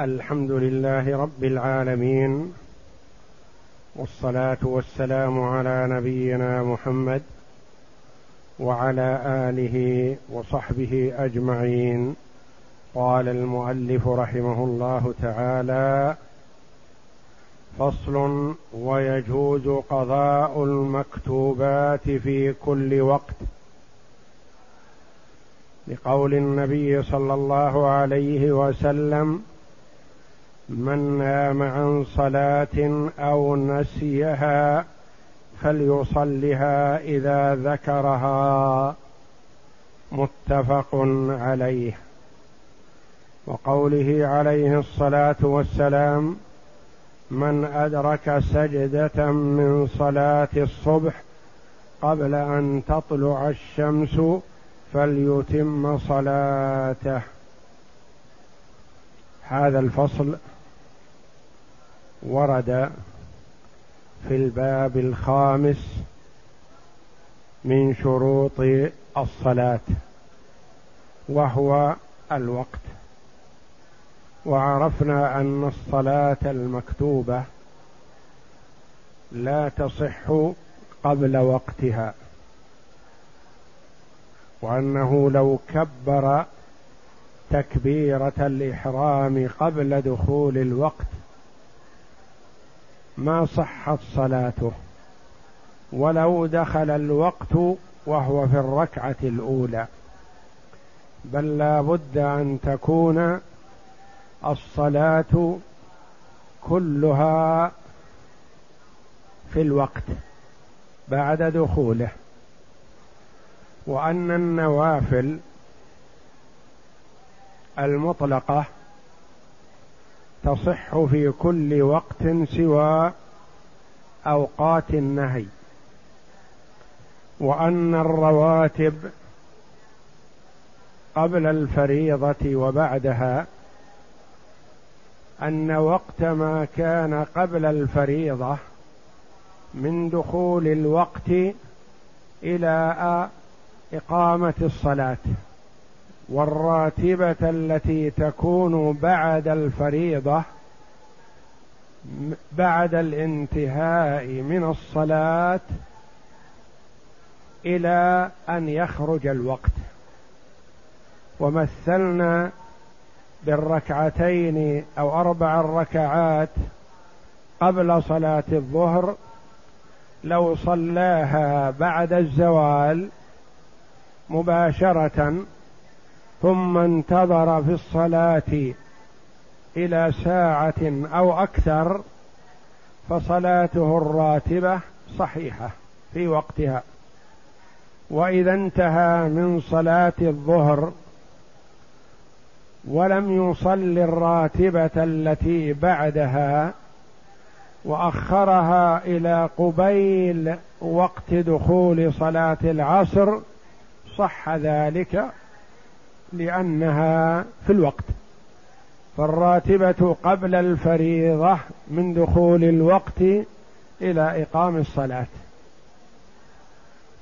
الحمد لله رب العالمين والصلاة والسلام على نبينا محمد وعلى آله وصحبه أجمعين. قال المؤلف رحمه الله تعالى فصل ويجوز قضاء المكتوبات في كل وقت. لقول النبي صلى الله عليه وسلم من نام عن صلاة أو نسيها فليصلها إذا ذكرها. متفق عليه. وقوله عليه الصلاة والسلام من أدرك سجدة من صلاة الصبح قبل أن تطلع الشمس فليتم صلاته. هذا الفصل. ورد في الباب الخامس من شروط الصلاة وهو الوقت. وعرفنا أن الصلاة المكتوبة لا تصح قبل وقتها وأنه لو كبر تكبيرة الإحرام قبل دخول الوقت ما صحت صلاته. ولو دخل الوقت وهو في الركعة الأولى. بل لا بد أن تكون الصلاة كلها في الوقت بعد دخوله. وأن النوافل المطلقة تصح في كل وقت سوى أوقات النهي. وأن الرواتب قبل الفريضة وبعدها أن وقت ما كان قبل الفريضة من دخول الوقت إلى إقامة الصلاة. والراتبة التي تكون بعد الفريضة بعد الانتهاء من الصلاة إلى أن يخرج الوقت. ومثلنا بالركعتين أو أربع ركعات قبل صلاة الظهر لو صلاها بعد الزوال مباشرة ثم انتظر في الصلاة إلى ساعة أو أكثر فصلاته الراتبة صحيحة في وقتها. وإذا انتهى من صلاة الظهر ولم يصل الراتبة التي بعدها وأخرها إلى قبيل وقت دخول صلاة العصر صح ذلك لأنها في الوقت. فالراتبة قبل الفريضة من دخول الوقت إلى إقام الصلاة.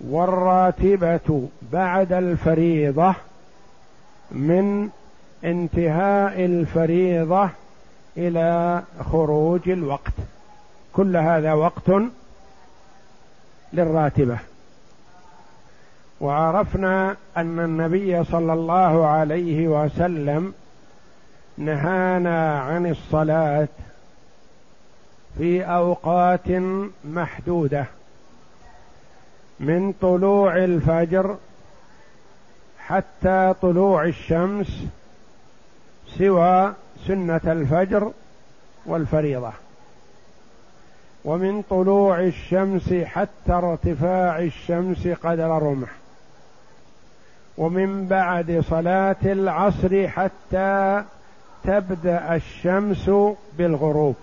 والراتبة بعد الفريضة من انتهاء الفريضة إلى خروج الوقت. كل هذا وقت للراتبة. وعرفنا أن النبي صلى الله عليه وسلم نهانا عن الصلاة في أوقات محدودة من طلوع الفجر حتى طلوع الشمس سوى سنة الفجر والفريضة. ومن طلوع الشمس حتى ارتفاع الشمس قدر رمح ومن بعد صلاة العصر حتى تبدأ الشمس بالغروب.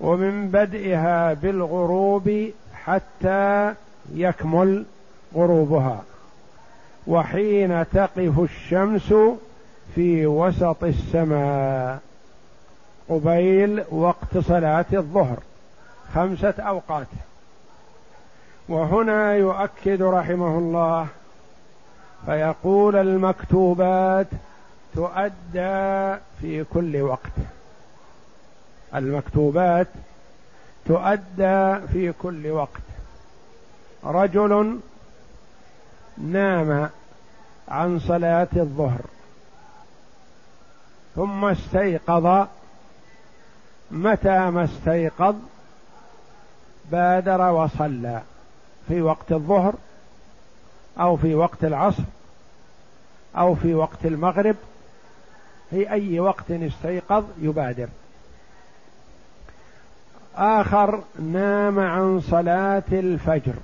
ومن بدئها بالغروب حتى يكمل غروبها. وحين تقف الشمس في وسط السماء. قبيل وقت صلاة الظهر. خمسة أوقات. وهنا يؤكد رحمه الله فيقول المكتوبات تؤدى في كل وقت. المكتوبات تؤدى في كل وقت. رجل نام عن صلاة الظهر ثم استيقظ. متى ما استيقظ؟ بادر وصلى في وقت الظهر أو في وقت العصر أو في وقت المغرب في أي وقت استيقظ يبادر. آخر نام عن صلاة الفجر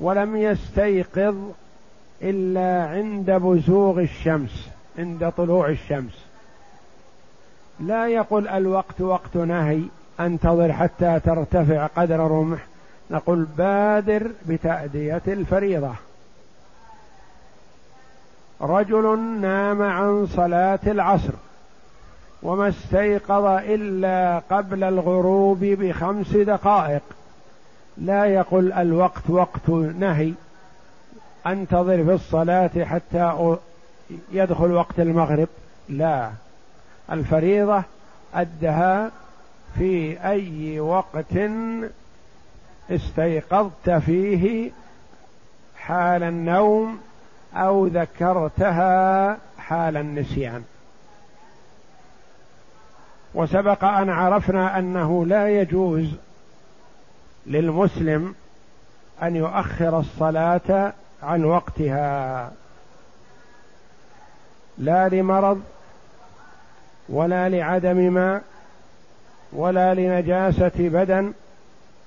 ولم يستيقظ إلا عند بزوغ الشمس عند طلوع الشمس. لا يقول الوقت وقت نهي أنتظر حتى ترتفع قدر رمح نقول بادر بتأدية الفريضة. رجل نام عن صلاة العصر وما استيقظ إلا قبل الغروب بخمس دقائق. لا يقل الوقت وقت نهي. أنتظر في الصلاة حتى يدخل وقت المغرب. لا. الفريضة أدها في أي وقت استيقظت فيه حال النوم أو ذكرتها حال النسيان. وسبق أن عرفنا أنه لا يجوز للمسلم أن يؤخر الصلاة عن وقتها. لا لمرض ولا لعدم ماء ولا لنجاسة بدن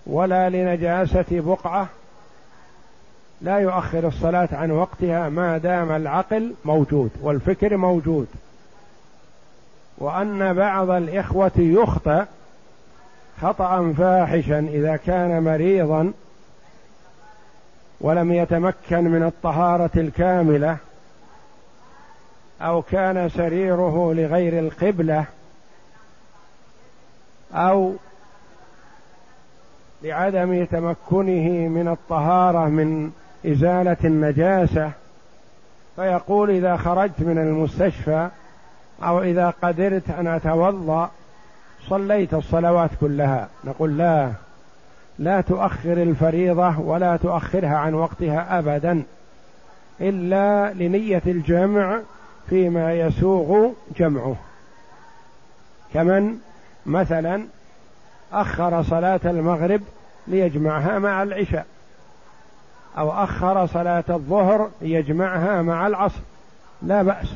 ولا لنجاسة بقعة لا يؤخر الصلاة عن وقتها ما دام العقل موجود والفكر موجود. وأن بعض الإخوة يخطأ خطأ فاحشا إذا كان مريضا ولم يتمكن من الطهارة الكاملة أو كان سريره لغير القبلة أو لعدم تمكنه من الطهارة من إزالة النجاسة فيقول إذا خرجت من المستشفى أو إذا قدرت أن أتوضأ صليت الصلوات كلها. نقول لا لا تؤخر الفريضة ولا تؤخرها عن وقتها أبدا إلا لنية الجمع فيما يسوغ جمعه. كمن؟ مثلا أخر صلاة المغرب ليجمعها مع العشاء. أو أخر صلاة الظهر ليجمعها مع العصر. لا بأس.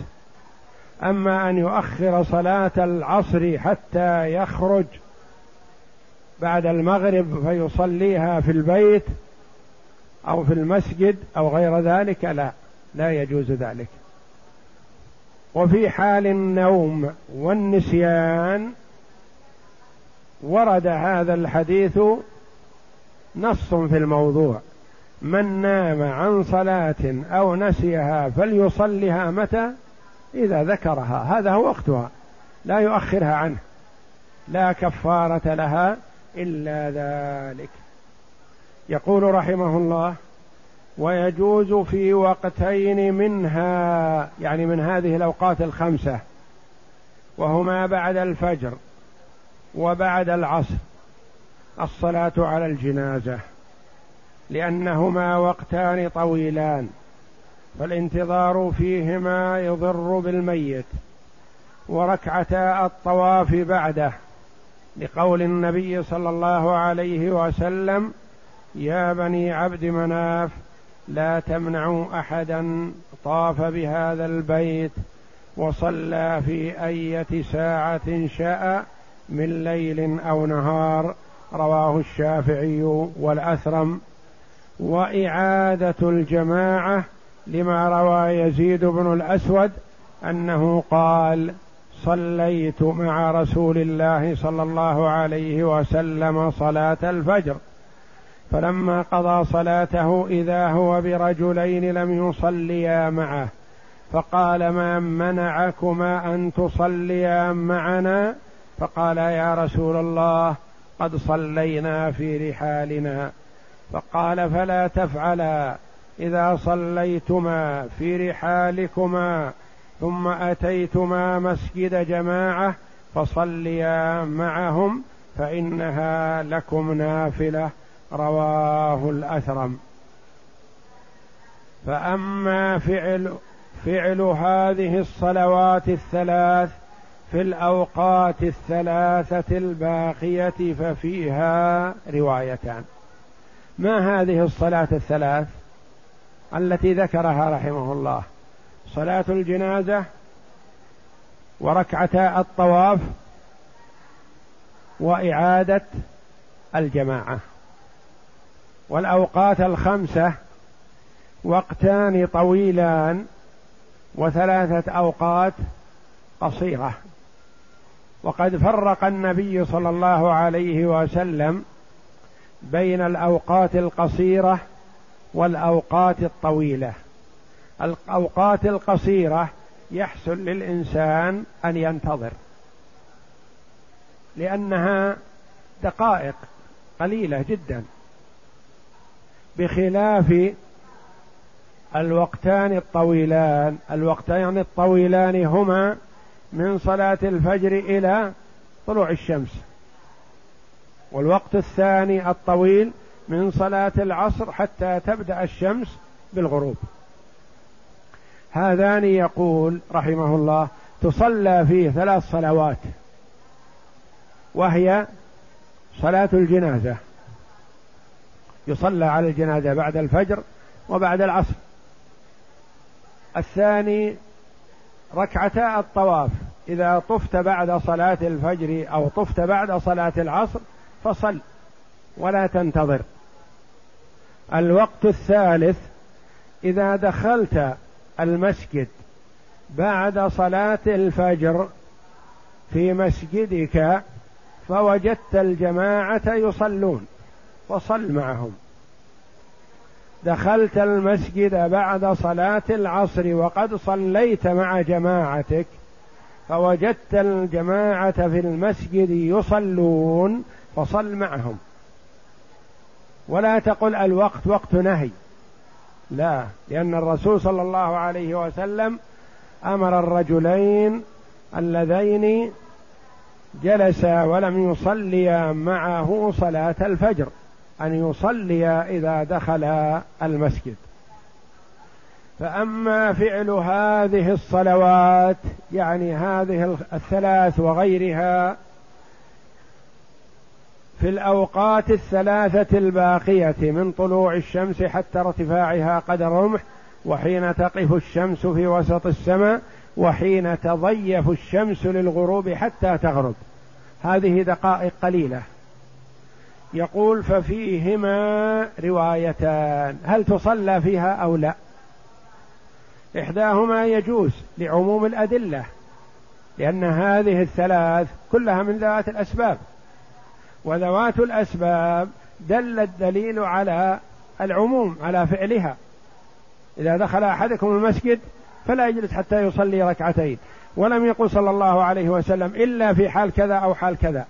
أما أن يؤخر صلاة العصر حتى يخرج بعد المغرب فيصليها في البيت أو في المسجد أو غير ذلك لا لا يجوز ذلك. وفي حال النوم والنسيان ورد هذا الحديث نص في الموضوع. من نام عن صلاة أو نسيها فليصلها متى؟ إذا ذكرها. هذا هو وقتها. لا يؤخرها عنه. لا كفارة لها إلا ذلك. يقول رحمه الله ويجوز في وقتين منها يعني من هذه الأوقات الخمسة وهما بعد الفجر. وبعد العصر الصلاة على الجنازة لأنهما وقتان طويلان فالانتظار فيهما يضر بالميت وركعتا الطواف بعده لقول النبي صلى الله عليه وسلم يا بني عبد مناف لا تمنعوا أحدا طاف بهذا البيت وصلى في أية ساعة شاء من ليل أو نهار رواه الشافعي والأثرم. وإعادة الجماعة لما روى يزيد بن الأسود أنه قال صليت مع رسول الله صلى الله عليه وسلم صلاة الفجر. فلما قضى صلاته إذا هو برجلين لم يصليا معه. فقال ما منعكما أن تصليا معنا؟ فقال يا رسول الله قد صلينا في رحالنا. فقال فلا تفعلا. إذا صليتما في رحالكما ثم أتيتما مسجد جماعة فصليا معهم فإنها لكم نافلة. رواه الأثرم. فأما فعل فعل هذه الصلوات الثلاث في الأوقات الثلاثة الباقية ففيها روايتان. ما هذه الصلاة الثلاث التي ذكرها رحمه الله؟ صلاة الجنازة وركعتا الطواف وإعادة الجماعة. والأوقات الخمسة وقتان طويلان وثلاثة أوقات قصيرة. وقد فرق النبي صلى الله عليه وسلم بين الأوقات القصيرة والأوقات الطويلة. الأوقات القصيرة يحسن للإنسان أن ينتظر لأنها دقائق قليلة جدا بخلاف الوقتان الطويلان. الوقتان الطويلان هما من صلاة الفجر إلى طلوع الشمس. والوقت الثاني الطويل من صلاة العصر حتى تبدأ الشمس بالغروب. هذان يقول رحمه الله تصلى فيه ثلاث صلوات وهي صلاة الجنازة. يصلى على الجنازة بعد الفجر وبعد العصر. الثاني ركعتا الطواف. إذا طفت بعد صلاة الفجر أو طفت بعد صلاة العصر فصل ولا تنتظر. الوقت الثالث إذا دخلت المسجد بعد صلاة الفجر في مسجدك فوجدت الجماعة يصلون فصل معهم. دخلت المسجد بعد صلاة العصر وقد صليت مع جماعتك فوجدت الجماعة في المسجد يصلون فصل معهم. ولا تقل الوقت وقت نهي. لا لأن الرسول صلى الله عليه وسلم أمر الرجلين اللذين جلسا ولم يصليا معه صلاة الفجر. أن يصلي إذا دخل المسجد. فأما فعل هذه الصلوات يعني هذه الثلاث وغيرها في الأوقات الثلاثة الباقية من طلوع الشمس حتى ارتفاعها قدر رمح وحين تقف الشمس في وسط السماء وحين تضيف الشمس للغروب حتى تغرب. هذه دقائق قليلة. يقول ففيهما روايتان هل تصلى فيها أو لا؟ إحداهما يجوز لعموم الأدلة لأن هذه الثلاث كلها من ذوات الأسباب. وذوات الأسباب دل الدليل على العموم على فعلها. إذا دخل أحدكم المسجد فلا يجلس حتى يصلي ركعتين ولم يقل صلى الله عليه وسلم إلا في حال كذا أو حال كذا.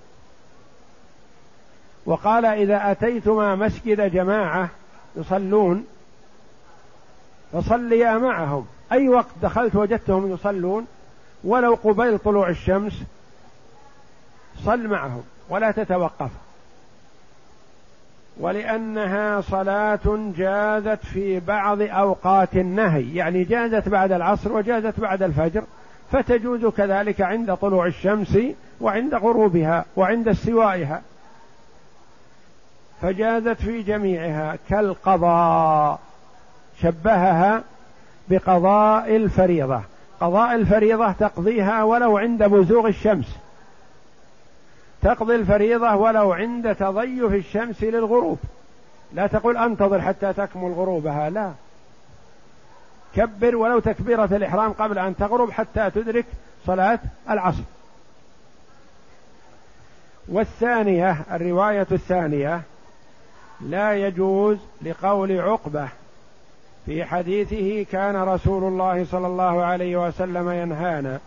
وقال إذا أتيتما مسجد جماعة يصلون فصليا معهم. أي وقت دخلت وجدتهم يصلون ولو قبيل طلوع الشمس صل معهم ولا تتوقف. ولأنها صلاة جازت في بعض أوقات النهي يعني جازت بعد العصر وجازت بعد الفجر فتجوز كذلك عند طلوع الشمس وعند غروبها وعند استوائها. فجازت في جميعها كالقضاء شبهها بقضاء الفريضة. قضاء الفريضة تقضيها ولو عند بزوغ الشمس. تقضي الفريضة ولو عند تضيف الشمس للغروب. لا تقول أنتظر حتى تكمل غروبها لا. كبر ولو تكبيرة الإحرام قبل أن تغرب حتى تدرك صلاة العصر. والثانية الرواية الثانية لا يجوز لقول عقبة. في حديثه كان رسول الله صلى الله عليه وسلم ينهانا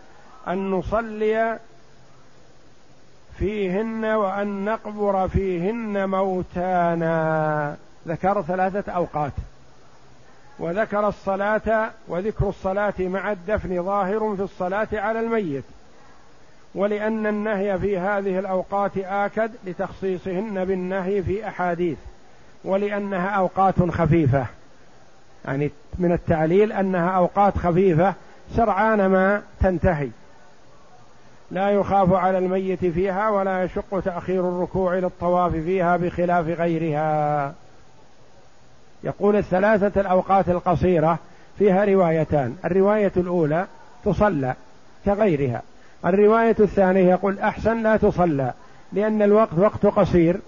أن نصلي فيهن وأن نقبر فيهن موتانا. ذكر ثلاثة أوقات. وذكر الصلاة وذكر الصلاة مع الدفن ظاهر في الصلاة على الميت. ولأن النهي في هذه الأوقات آكد لتخصيصهن بالنهي في أحاديث. ولأنها أوقات خفيفة. يعني من التعليل أنها أوقات خفيفة سرعان ما تنتهي. لا يخاف على الميت فيها ولا يشق تأخير الركوع للطواف فيها بخلاف غيرها. يقول الثلاثة الأوقات القصيرة فيها روايتان. الرواية الأولى تصلى كغيرها. الرواية الثانية يقول أحسن لا تصلى لأن الوقت وقت قصير.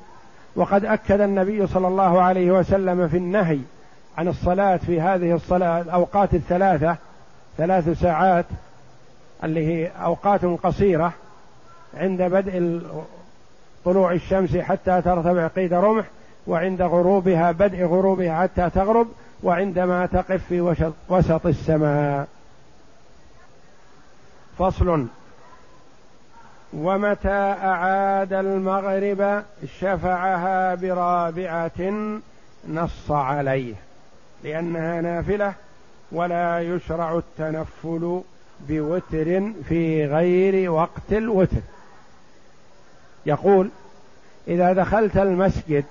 وقد أكد النبي صلى الله عليه وسلم في النهي عن الصلاة في هذه الصلاة الأوقات الثلاثة ثلاث ساعات اللي هي أوقات قصيرة عند بدء طلوع الشمس حتى ترتفع قيد رمح وعند غروبها بدء غروبها حتى تغرب وعندما تقف في وسط السماء. فصل. ومتى أعاد المغرب شفعها برابعة نص عليه لأنها نافلة ولا يشرع التنفل بوتر في غير وقت الوتر. يقول إذا دخلت المسجد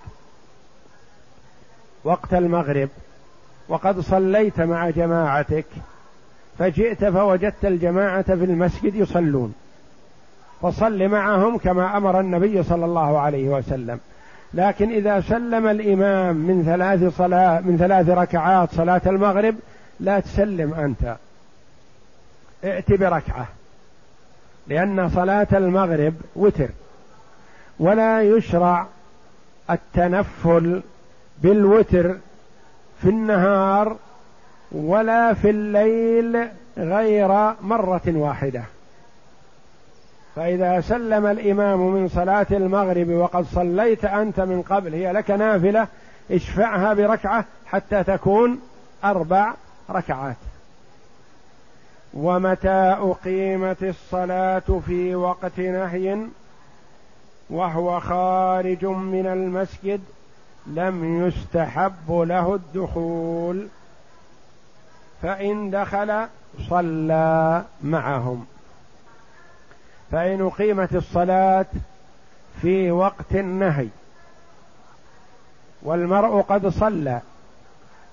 وقت المغرب وقد صليت مع جماعتك فجئت فوجدت الجماعة في المسجد يصلون. فصل معهم كما أمر النبي صلى الله عليه وسلم. لكن إذا سلم الإمام من ثلاث صلاة من ثلاث ركعات صلاة المغرب لا تسلم أنت. ائت بركعة. لأن صلاة المغرب وتر. ولا يشرع التنفل بالوتر في النهار ولا في الليل غير مرة واحدة. فإذا سلم الإمام من صلاة المغرب وقد صليت أنت من قبل هي لك نافلة اشفعها بركعة حتى تكون أربع ركعات. ومتى أقيمت الصلاة في وقت نهي؟ وهو خارج من المسجد لم يستحب له الدخول فإن دخل صلى معهم. فإن أقيمت الصلاة في وقت النهي والمرء قد صلى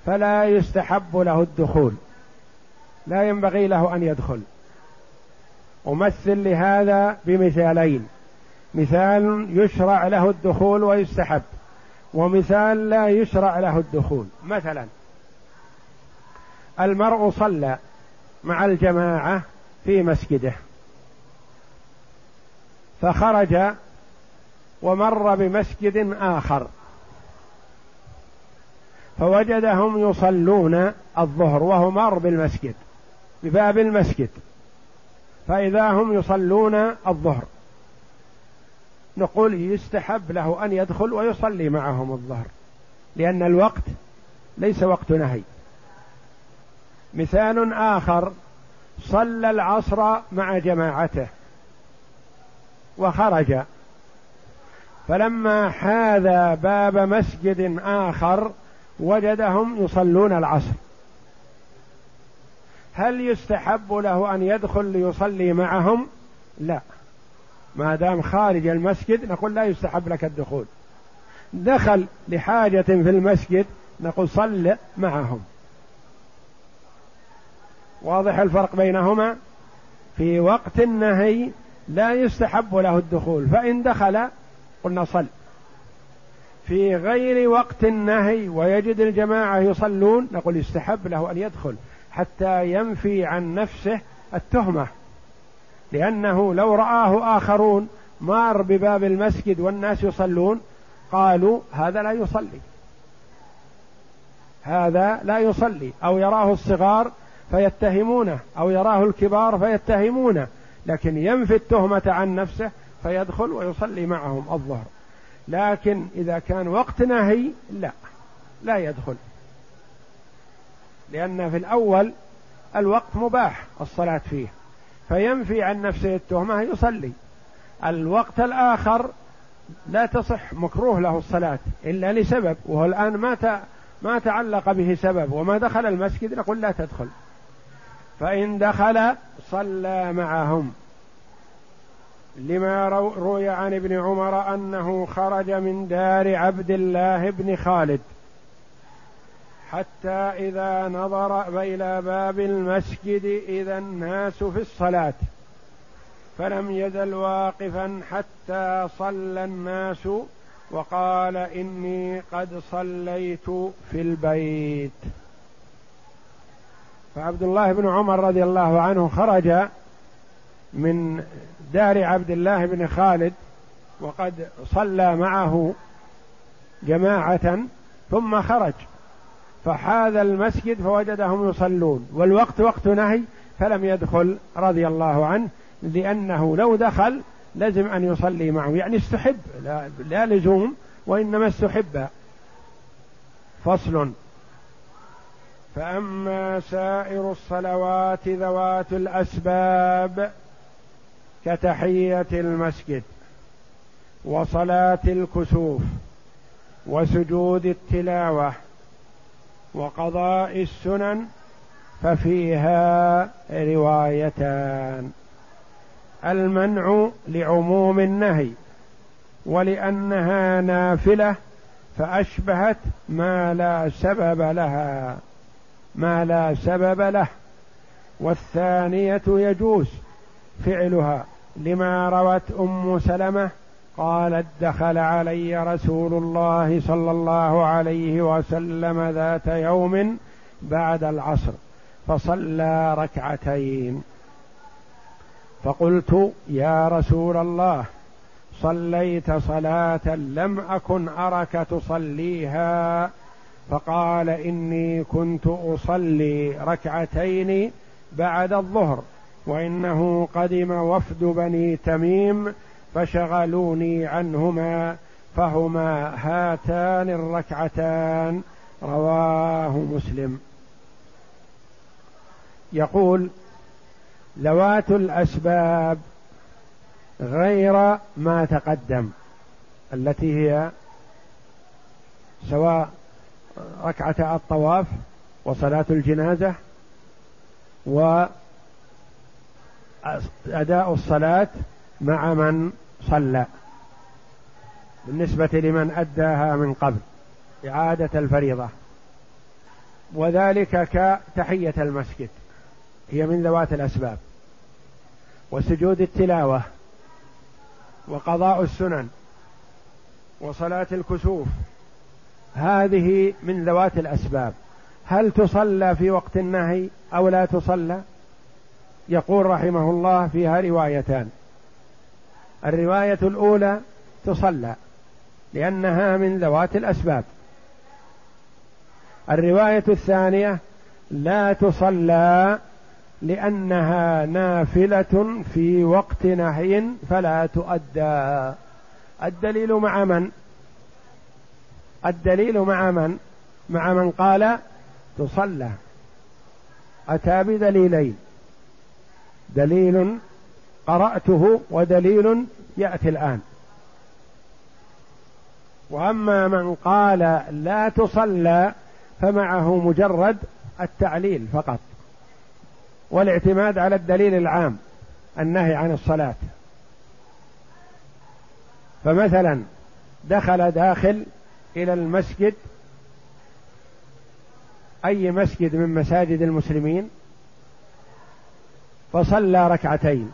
فلا يستحب له الدخول لا ينبغي له أن يدخل. أمثل لهذا بمثالين. مثال يشرع له الدخول ويستحب ومثال لا يشرع له الدخول. مثلا المرء صلى مع الجماعة في مسجده. فخرج ومر بمسجد آخر. فوجدهم يصلون الظهر وهو مر بالمسجد بباب المسجد. فإذا هم يصلون الظهر نقول يستحب له أن يدخل ويصلي معهم الظهر لأن الوقت ليس وقت نهي. مثال آخر صلى العصر مع جماعته. وخرج. فلما حاذى باب مسجد آخر وجدهم يصلون العصر. هل يستحب له أن يدخل ليصلي معهم؟ لا. ما دام خارج المسجد نقول لا يستحب لك الدخول. دخل لحاجة في المسجد نقول صل معهم. واضح الفرق بينهما؟ في وقت النهي لا يستحب له الدخول. فإن دخل قلنا صل. في غير وقت النهي ويجد الجماعة يصلون نقول يستحب له أن يدخل حتى ينفي عن نفسه التهمة. لأنه لو رآه آخرون مار بباب المسجد والناس يصلون قالوا هذا لا يصلي. هذا لا يصلي. أو يراه الصغار فيتهمونه أو يراه الكبار فيتهمونه. لكن ينفي التهمة عن نفسه فيدخل ويصلي معهم الظهر. لكن إذا كان وقت نهي لا لا يدخل. لأن في الأول الوقت مباح الصلاة فيه. فينفي عن نفسه التهمة يصلي. الوقت الآخر لا تصح مكروه له الصلاة إلا لسبب وهو الآن مات ما تعلق به سبب وما دخل المسجد نقول لا تدخل. فإن دخل صلى معهم. لما روي عن ابن عمر أنه خرج من دار عبد الله بن خالد حتى إذا نظر إلى باب المسجد إذا الناس في الصلاة. فلم يزل واقفا حتى صلى الناس وقال إني قد صليت في البيت. فعبد الله بن عمر رضي الله عنه خرج من دار عبد الله بن خالد وقد صلى معه جماعة ثم خرج. فحاذ المسجد فوجدهم يصلون والوقت وقت نهي فلم يدخل رضي الله عنه لأنه لو دخل لزم أن يصلي معه. يعني استحب لا, لا لزوم وإنما استحب. فصل. فأما سائر الصلوات ذوات الأسباب كتحية المسجد وصلاة الكسوف وسجود التلاوة وقضاء السنن ففيها روايتان. المنع لعموم النهي ولأنها نافلة فأشبهت ما لا سبب لها ما لا سبب له. والثانية يجوز فعلها لما روت أم سلمة قالت دخل علي رسول الله صلى الله عليه وسلم ذات يوم بعد العصر فصلى ركعتين. فقلت يا رسول الله صليت صلاة لم أكن أرك تصليها. فقال إني كنت أصلي ركعتين بعد الظهر. وإنه قدم وفد بني تميم فشغلوني عنهما فهما هاتان الركعتان. رواه مسلم. يقول ذوات الأسباب غير ما تقدم التي هي سواء ركعة الطواف وصلاة الجنازة وأداء الصلاة مع من صلى. بالنسبة لمن أداها من قبل إعادة الفريضة. وذلك كتحية المسجد هي من ذوات الأسباب. وسجود التلاوة وقضاء السنن وصلاة الكسوف هذه من ذوات الأسباب. هل تصلى في وقت النهي أو لا تصلى؟ يقول رحمه الله فيها روايتان. الرواية الأولى تصلى لأنها من ذوات الأسباب. الرواية الثانية لا تصلى لأنها نافلة في وقت نهي فلا تؤدى. الدليل مع من؟ الدليل مع من؟ مع من قال تصلى. أتى بدليلين. دليل قرأته ودليل يأتي الآن. وأما من قال لا تصلى فمعه مجرد التعليل فقط والاعتماد على الدليل العام النهي عن الصلاة. فمثلا دخل داخل إلى المسجد أي مسجد من مساجد المسلمين؟ فصلى ركعتين.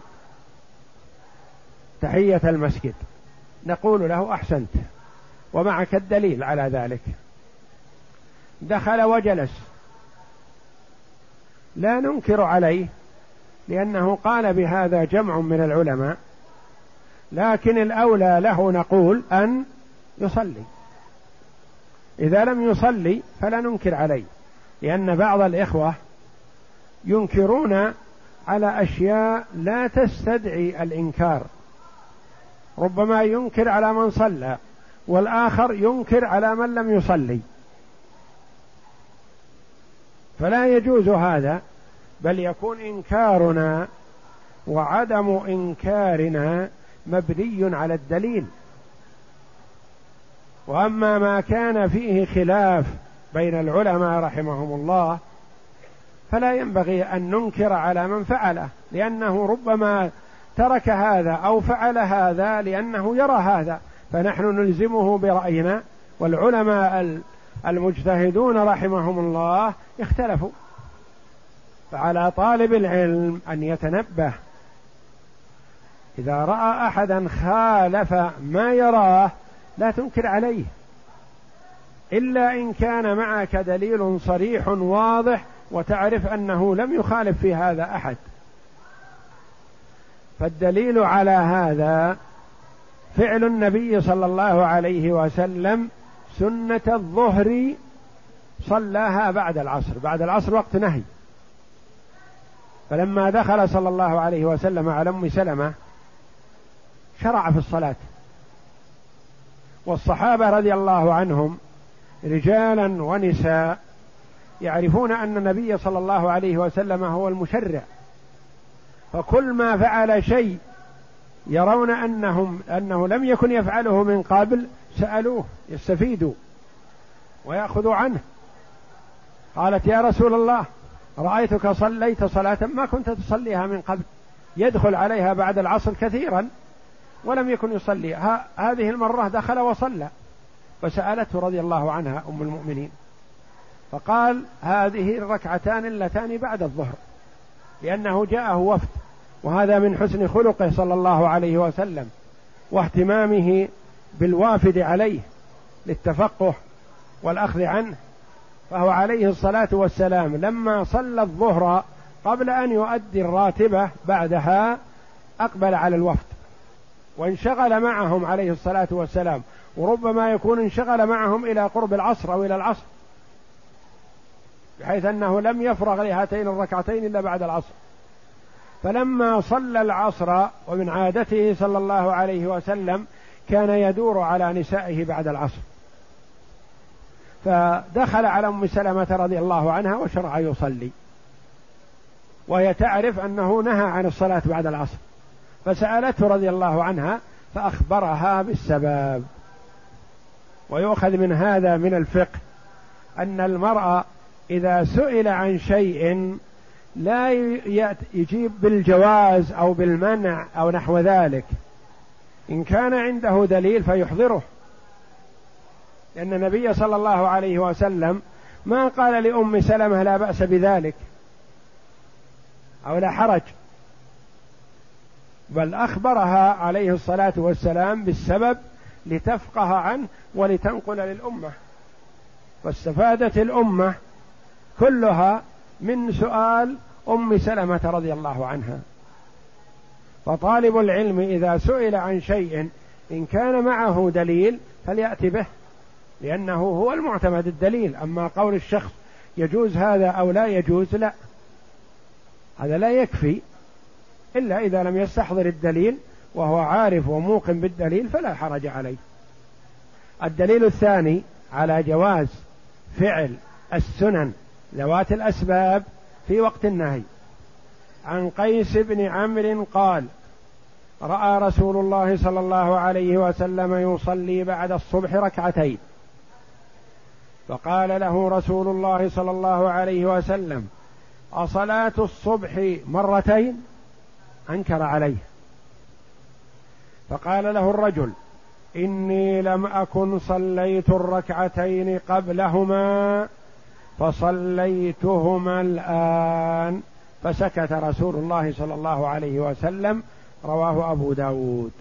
تحية المسجد. نقول له أحسنت. ومعك الدليل على ذلك. دخل وجلس. لا ننكر عليه لأنه قال بهذا جمع من العلماء لكن الأولى له نقول أن يصلي. إذا لم يصلي فلا ننكر عليه لأن بعض الإخوة ينكرون على أشياء لا تستدعي الإنكار. ربما ينكر على من صلى والآخر ينكر على من لم يصلي. فلا يجوز هذا بل يكون إنكارنا وعدم إنكارنا مبني على الدليل. وأما ما كان فيه خلاف بين العلماء رحمهم الله فلا ينبغي أن ننكر على من فعله لأنه ربما ترك هذا أو فعل هذا لأنه يرى هذا فنحن نلزمه برأينا والعلماء المجتهدون رحمهم الله اختلفوا. فعلى طالب العلم أن يتنبه. إذا رأى أحدا خالف ما يراه لا تنكر عليه. إلا إن كان معك دليل صريح واضح وتعرف أنه لم يخالف في هذا أحد. فالدليل على هذا فعل النبي صلى الله عليه وسلم سنة الظهر صلاها بعد العصر. بعد العصر وقت نهي. فلما دخل صلى الله عليه وسلم على أم سلمة شرع في الصلاة. والصحابة رضي الله عنهم رجالا ونساء يعرفون أن النبي صلى الله عليه وسلم هو المشرع. فكل ما فعل شيء يرون انهم أنه لم يكن يفعله من قبل سألوه يستفيدوا ويأخذوا عنه. قالت يا رسول الله رأيتك صليت صلاة ما كنت تصليها من قبل. يدخل عليها بعد العصر كثيرا ولم يكن يصلي هذه المرة دخل وصلى. فسألته رضي الله عنها أم المؤمنين. فقال هذه الركعتان اللتان بعد الظهر لأنه جاءه وفد وهذا من حسن خلقه صلى الله عليه وسلم واهتمامه بالوافد عليه للتفقه والأخذ عنه فهو عليه الصلاة والسلام لما صلى الظهر قبل أن يؤدي الراتبة بعدها أقبل على الوفد وانشغل معهم عليه الصلاة والسلام وربما يكون انشغل معهم إلى قرب العصر أو إلى العصر بحيث أنه لم يفرغ لهاتين الركعتين إلا بعد العصر. فلما صلى العصر ومن عادته صلى الله عليه وسلم كان يدور على نسائه بعد العصر. فدخل على أم سلمة رضي الله عنها وشرع يصلي. وهي تعرف أنه نهى عن الصلاة بعد العصر. فسألته رضي الله عنها فأخبرها بالسبب. ويؤخذ من هذا من الفقه أن المرأة إذا سئل عن شيء لا يجيب بالجواز أو بالمنع أو نحو ذلك. إن كان عنده دليل فيحضره. لأن النبي صلى الله عليه وسلم ما قال لأم سلمة لا بأس بذلك. أو لا حرج. بل أخبرها عليه الصلاة والسلام بالسبب لتفقه عنه ولتنقل للأمة. واستفادت الأمة كلها من سؤال أم سلمة رضي الله عنها. فطالب العلم إذا سئل عن شيء إن كان معه دليل فليأتي به لأنه هو المعتمد الدليل. أما قول الشخص يجوز هذا أو لا يجوز لا هذا لا يكفي. إلا إذا لم يستحضر الدليل وهو عارف وموقن بالدليل فلا حرج عليه. الدليل الثاني على جواز فعل السنن ذوات الأسباب في وقت النهي. عن قيس بن عمرو قال رأى رسول الله صلى الله عليه وسلم يصلي بعد الصبح ركعتين. فقال له رسول الله صلى الله عليه وسلم أصلاة الصبح مرتين؟ أنكر عليه. فقال له الرجل إني لم أكن صليت الركعتين قبلهما فصليتهما الآن. فسكت رسول الله صلى الله عليه وسلم رواه أبو داود.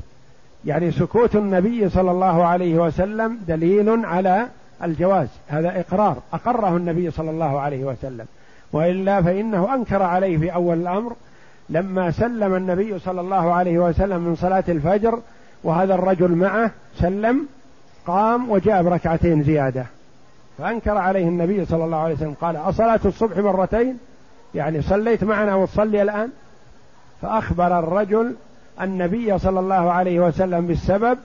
يعني سكوت النبي صلى الله عليه وسلم دليل على الجواز هذا إقرار أقره النبي صلى الله عليه وسلم. وإلا فإنه أنكر عليه في أول الأمر لما سلم النبي صلى الله عليه وسلم من صلاة الفجر وهذا الرجل معه سلم قام وجاء بركعتين زيادة. فأنكر عليه النبي صلى الله عليه وسلم قال أصلاة الصبح مرتين؟ يعني صليت معنا وتصلي الآن؟ فأخبر الرجل النبي صلى الله عليه وسلم بالسبب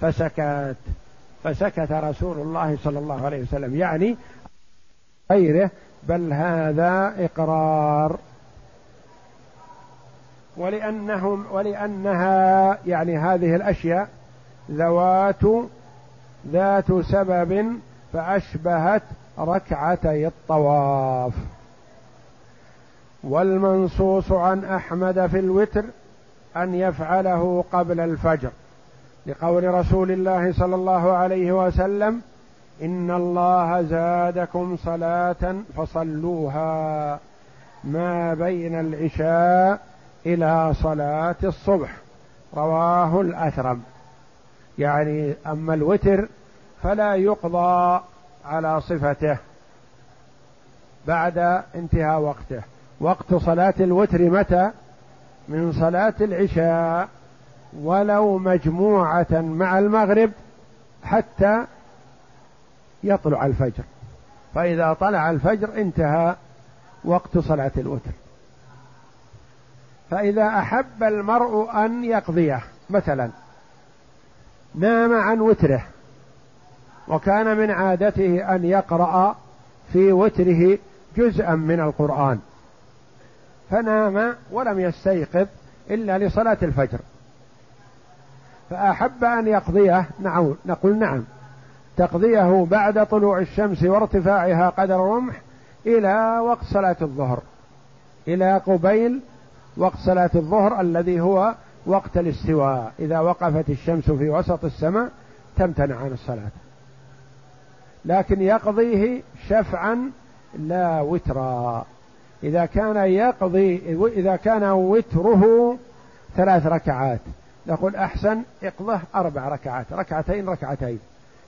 فسكت. فسكت رسول الله صلى الله عليه وسلم. يعني غيره بل هذا إقرار. ولأنهم ولأنها يعني هذه الأشياء ذوات ذات سبب فأشبهت ركعتي الطواف. والمنصوص عن أحمد في الوتر أن يفعله قبل الفجر. لقول رسول الله صلى الله عليه وسلم إن الله زادكم صلاة فصلوها. ما بين العشاء إلى صلاة الصبح. رواه الأثرم. يعني أما الوتر فلا يقضى على صفته بعد انتهاء وقته. وقت صلاة الوتر متى؟ من صلاة العشاء ولو مجموعة مع المغرب حتى يطلع الفجر. فإذا طلع الفجر انتهى وقت صلاة الوتر. فإذا أحب المرء أن يقضيه مثلا نام عن وتره وكان من عادته أن يقرأ في وتره جزءا من القرآن. فنام ولم يستيقظ إلا لصلاة الفجر. فأحب أن يقضيه نقول نعم تقضيه بعد طلوع الشمس وارتفاعها قدر رمح إلى وقت صلاة الظهر. إلى قبيل وقت صلاة الظهر الذي هو وقت الاستواء. إذا وقفت الشمس في وسط السماء تمتنع عن الصلاة. لكن يقضيه شفعا لا وترا. إذا كان يقضي إذا كان وتره ثلاث ركعات نقول أحسن اقضه أربع ركعات ركعتين ركعتين.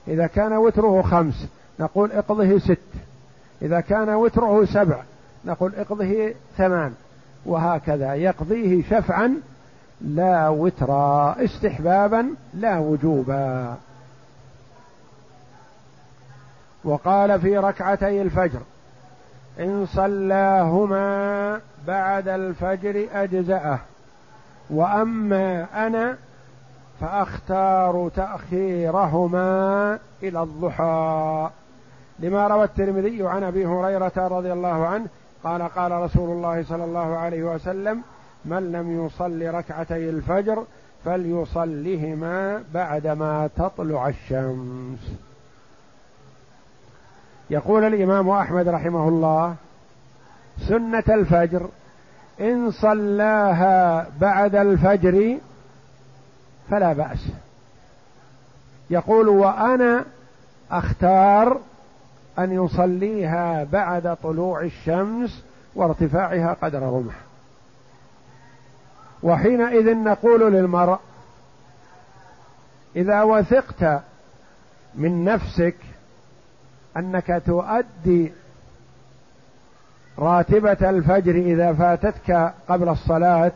إذا كان وتره خمس نقول اقضه ست. إذا كان وتره سبع نقول اقضه ثمان. وهكذا يقضيه شفعا لا وترا استحبابا لا وجوبا. وقال في ركعتي الفجر إن صلاهما بعد الفجر أجزأه. وأما أنا فأختار تأخيرهما إلى الضحى. لما روى الترمذي عن أبي هريرة رضي الله عنه قال قال رسول الله صلى الله عليه وسلم من لم يصل ركعتي الفجر فليصلهما بعدما تطلع الشمس. يقول الإمام أحمد رحمه الله سنة الفجر إن صلاها بعد الفجر فلا بأس. يقول وأنا أختار أن يصليها بعد طلوع الشمس وارتفاعها قدر رمح. وحينئذ نقول للمرء إذا وثقت من نفسك أنك تؤدي راتبة الفجر إذا فاتتك قبل الصلاة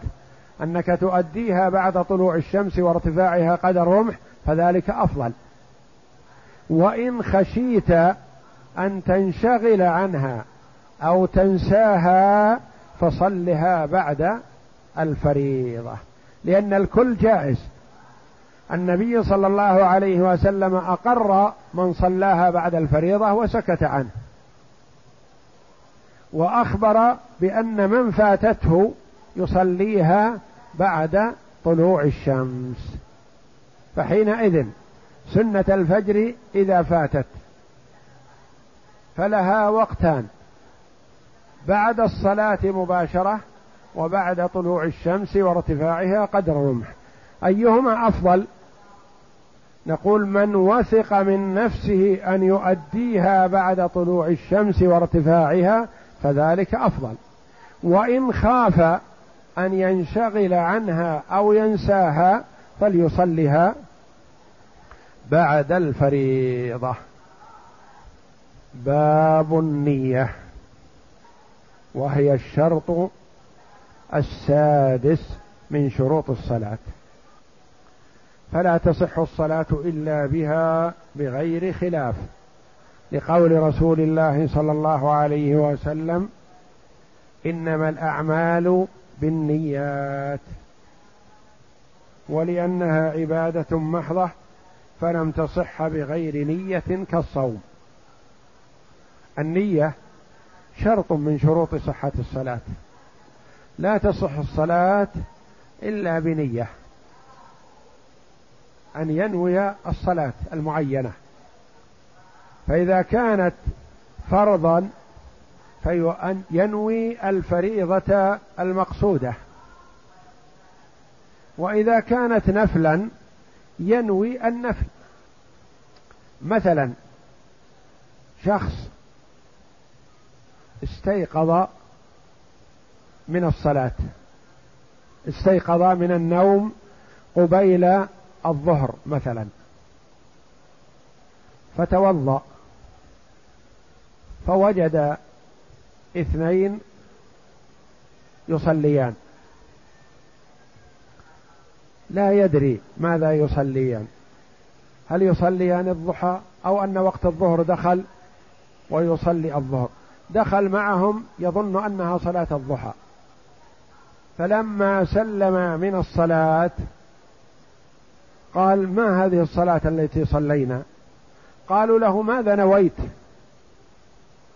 أنك تؤديها بعد طلوع الشمس وارتفاعها قدر رمح فذلك أفضل. وإن خشيت أن تنشغل عنها أو تنساها فصلها بعد الفريضة لأن الكل جائز. النبي صلى الله عليه وسلم أقر من صلاها بعد الفريضة وسكت عنه. وأخبر بأن من فاتته يصليها بعد طلوع الشمس. فحينئذ سنة الفجر إذا فاتت. فلها وقتان. بعد الصلاة مباشرة وبعد طلوع الشمس وارتفاعها قدر رمح. أيهما أفضل؟ نقول من وثق من نفسه أن يؤديها بعد طلوع الشمس وارتفاعها فذلك أفضل. وإن خاف أن ينشغل عنها أو ينساها فليصلها بعد الفريضة. باب النية وهي الشرط السادس من شروط الصلاة. فلا تصح الصلاة إلا بها بغير خلاف. لقول رسول الله صلى الله عليه وسلم إنما الأعمال بالنيات. ولأنها عبادة محضة فلم تصح بغير نية كالصوم. النية شرط من شروط صحة الصلاة. لا تصح الصلاة إلا بنية. أن ينوي الصلاة المعينة. فإذا كانت فرضا فينوي الفريضة المقصودة. وإذا كانت نفلا ينوي النفل. مثلا شخص استيقظ من الصلاة استيقظ من النوم قبيل الظهر مثلا. فتوضأ. فوجد اثنين يصليان. لا يدري ماذا يصليان. هل يصليان الضحى أو أن وقت الظهر دخل ويصلي الظهر. دخل معهم يظن أنها صلاة الضحى. فلما سلم من الصلاة قال ما هذه الصلاة التي صلينا؟ قالوا له ماذا نويت؟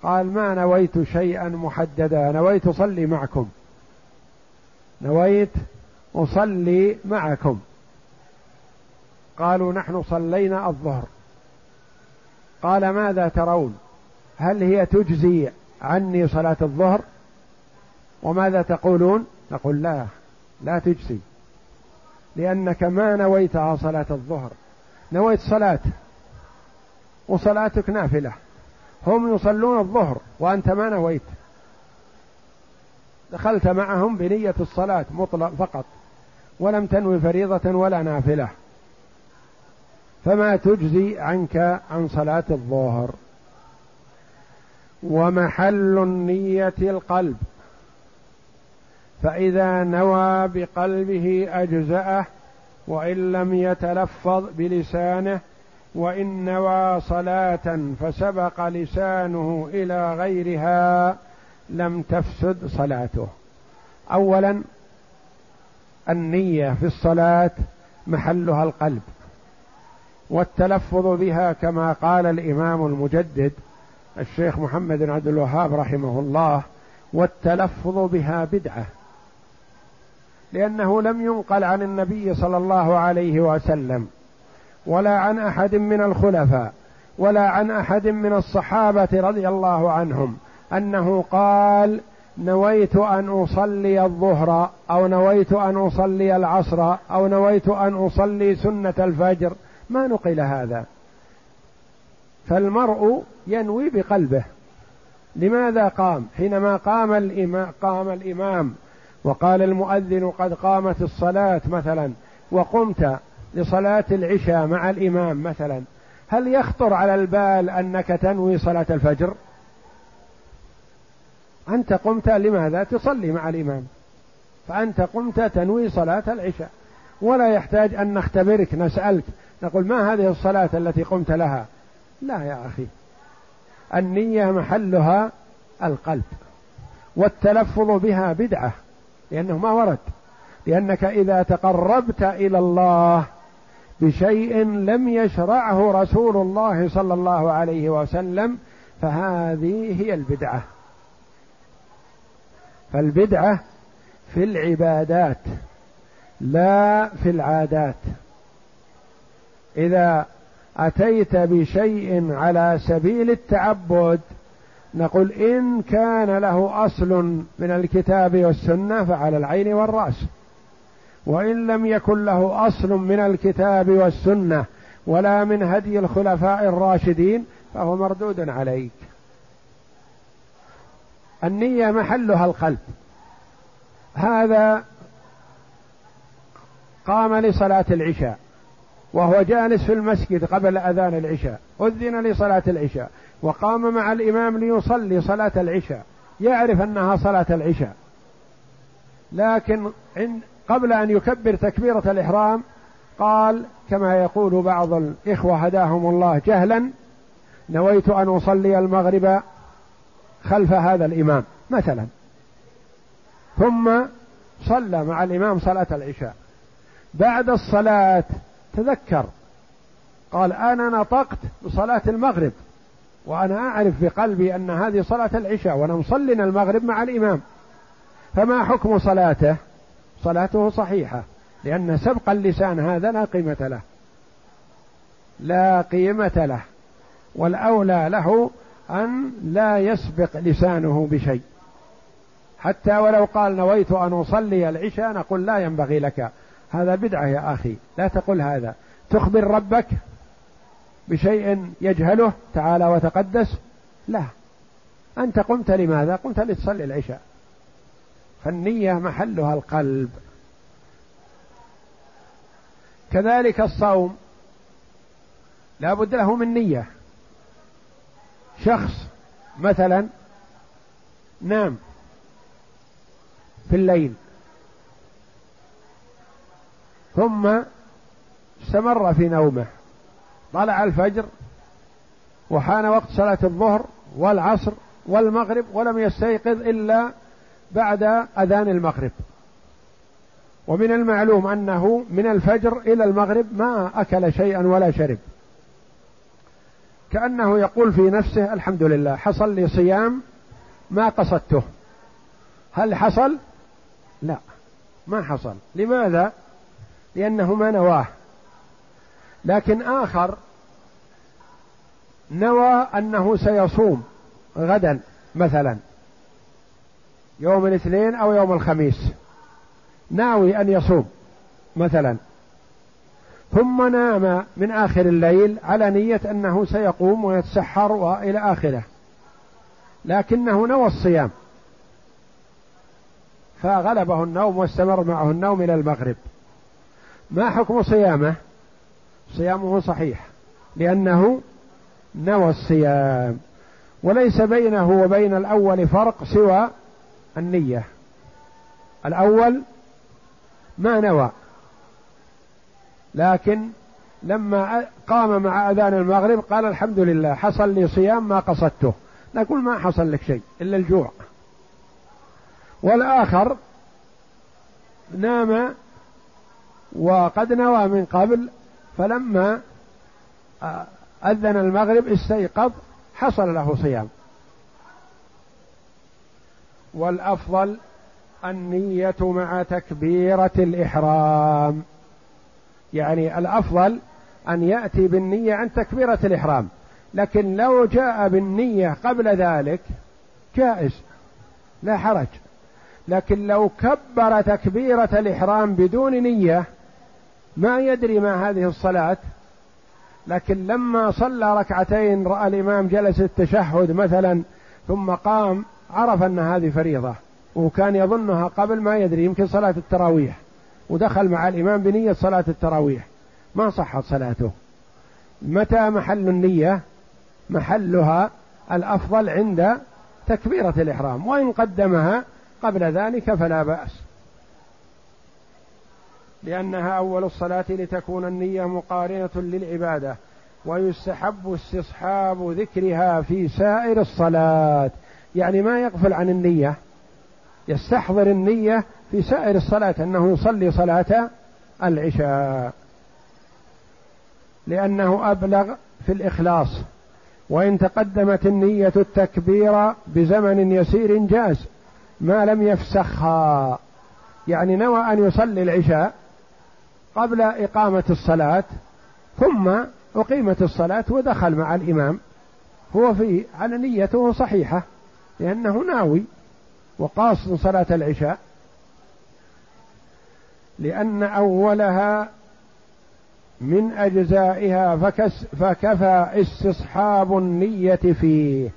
قال ما نويت شيئا محددا. نويت أصلي معكم. نويت أصلي معكم. قالوا نحن صلينا الظهر. قال ماذا ترون؟ هل هي تجزي عني صلاة الظهر؟ وماذا تقولون؟ نقول لا لا تجزي. لأنك ما نويتها صلاة الظهر. نويت صلاة. وصلاتك نافلة. هم يصلون الظهر وأنت ما نويت. دخلت معهم بنية الصلاة مطلق فقط. ولم تنوي فريضة ولا نافلة. فما تجزي عنك عن صلاة الظهر. ومحل النية القلب. فإذا نوى بقلبه أجزأه وإن لم يتلفظ بلسانه وإن نوى صلاة فسبق لسانه إلى غيرها لم تفسد صلاته. اولا النية في الصلاة محلها القلب والتلفظ بها كما قال الإمام المجدد الشيخ محمد بن عبد الوهاب رحمه الله والتلفظ بها بدعة. لأنه لم ينقل عن النبي صلى الله عليه وسلم ولا عن أحد من الخلفاء ولا عن أحد من الصحابة رضي الله عنهم أنه قال نويت أن أصلي الظهر أو نويت أن أصلي العصر أو نويت أن أصلي سنة الفجر. ما نقل هذا. فالمرء ينوي بقلبه. لماذا قام؟ حينما قام الإمام قام الإمام وقال المؤذن قد قامت الصلاة مثلا وقمت لصلاة العشاء مع الإمام مثلا. هل يخطر على البال أنك تنوي صلاة الفجر؟ أنت قمت لماذا؟ تصلي مع الإمام. فأنت قمت تنوي صلاة العشاء. ولا يحتاج أن نختبرك نسألك نقول ما هذه الصلاة التي قمت لها؟ لا يا أخي. النية محلها القلب والتلفظ بها بدعة. لأنه ما ورد. لأنك إذا تقربت إلى الله بشيء لم يشرعه رسول الله صلى الله عليه وسلم فهذه هي البدعة. فالبدعة في العبادات لا في العادات. إذا أتيت بشيء على سبيل التعبد نقول إن كان له أصل من الكتاب والسنة فعلى العين والرأس. وإن لم يكن له أصل من الكتاب والسنة ولا من هدي الخلفاء الراشدين فهو مردود عليك. النية محلها القلب. هذا قام لصلاة العشاء وهو جالس في المسجد قبل أذان العشاء أذن لصلاة العشاء. وقام مع الإمام ليصلي صلاة العشاء. يعرف أنها صلاة العشاء. لكن قبل أن يكبر تكبيرة الإحرام قال كما يقول بعض الإخوة هداهم الله جهلا نويت أن أصلي المغرب خلف هذا الإمام مثلا. ثم صلى مع الإمام صلاة العشاء. بعد الصلاة تذكر قال أنا نطقت بصلاة المغرب. وأنا أعرف بقلبي أن هذه صلاة العشاء وأنا مصلنا المغرب مع الإمام. فما حكم صلاته؟ صلاته صحيحة لأن سبق اللسان هذا لا قيمة له. لا قيمة له. والأولى له أن لا يسبق لسانه بشيء. حتى ولو قال نويت أن أصلي العشاء نقول لا ينبغي لك. هذا بدعة يا أخي لا تقل هذا. تخبر ربك؟ بشيء يجهله تعالى وتقدس؟ لا. أنت قمت لماذا؟ قمت لتصلي العشاء. فالنية محلها القلب. كذلك الصوم. لا بد له من نية. شخص مثلا نام في الليل. ثم استمر في نومه. طلع الفجر وحان وقت صلاة الظهر والعصر والمغرب ولم يستيقظ إلا بعد أذان المغرب. ومن المعلوم أنه من الفجر إلى المغرب ما أكل شيئا ولا شرب. كأنه يقول في نفسه الحمد لله حصل لي صيام ما قصدته. هل حصل؟ لا ما حصل. لماذا؟ لأنه ما نواه. لكن آخر نوى أنه سيصوم غدا مثلا يوم الاثنين أو يوم الخميس ناوي أن يصوم مثلا. ثم نام من آخر الليل على نية أنه سيقوم ويتسحر وإلى آخره. لكنه نوى الصيام. فغلبه النوم واستمر معه النوم إلى المغرب. ما حكم صيامه؟ صيامه صحيح لأنه نوى الصيام. وليس بينه وبين الأول فرق سوى النية. الأول ما نوى لكن لما قام مع أذان المغرب قال الحمد لله حصل لي صيام ما قصدته. نقول ما حصل لك شيء إلا الجوع. والآخر نام وقد نوى من قبل فلما أذن المغرب استيقظ حصل له صيام. والأفضل النية مع تكبيرة الإحرام. يعني الأفضل أن يأتي بالنية عن تكبيرة الإحرام. لكن لو جاء بالنية قبل ذلك جائز لا حرج. لكن لو كبر تكبيرة الإحرام بدون نية ما يدري ما هذه الصلاة. لكن لما صلى ركعتين رأى الإمام جلس التشهد مثلا ثم قام عرف أن هذه فريضة وكان يظنها قبل ما يدري يمكن صلاة التراويح ودخل مع الإمام بنية صلاة التراويح. ما صحت صلاته. متى محل النية؟ محلها الأفضل عند تكبيرة الإحرام وإن قدمها قبل ذلك فلا بأس. لأنها أول الصلاة لتكون النية مقارنة للعبادة ويستحب استصحاب ذكرها في سائر الصلاة. يعني ما يغفل عن النية يستحضر النية في سائر الصلاة أنه يصلي صلاة العشاء. لأنه أبلغ في الإخلاص. وإن تقدمت النية التكبير بزمن يسير جاز ما لم يفسخها. يعني نوى أن يصلي العشاء قبل إقامة الصلاة ثم أقيمت الصلاة ودخل مع الإمام. هو في على نيته صحيحة لأنه ناوي وقاصد صلاة العشاء. لأن أولها من أجزائها فكس فكفى استصحاب النية فيه.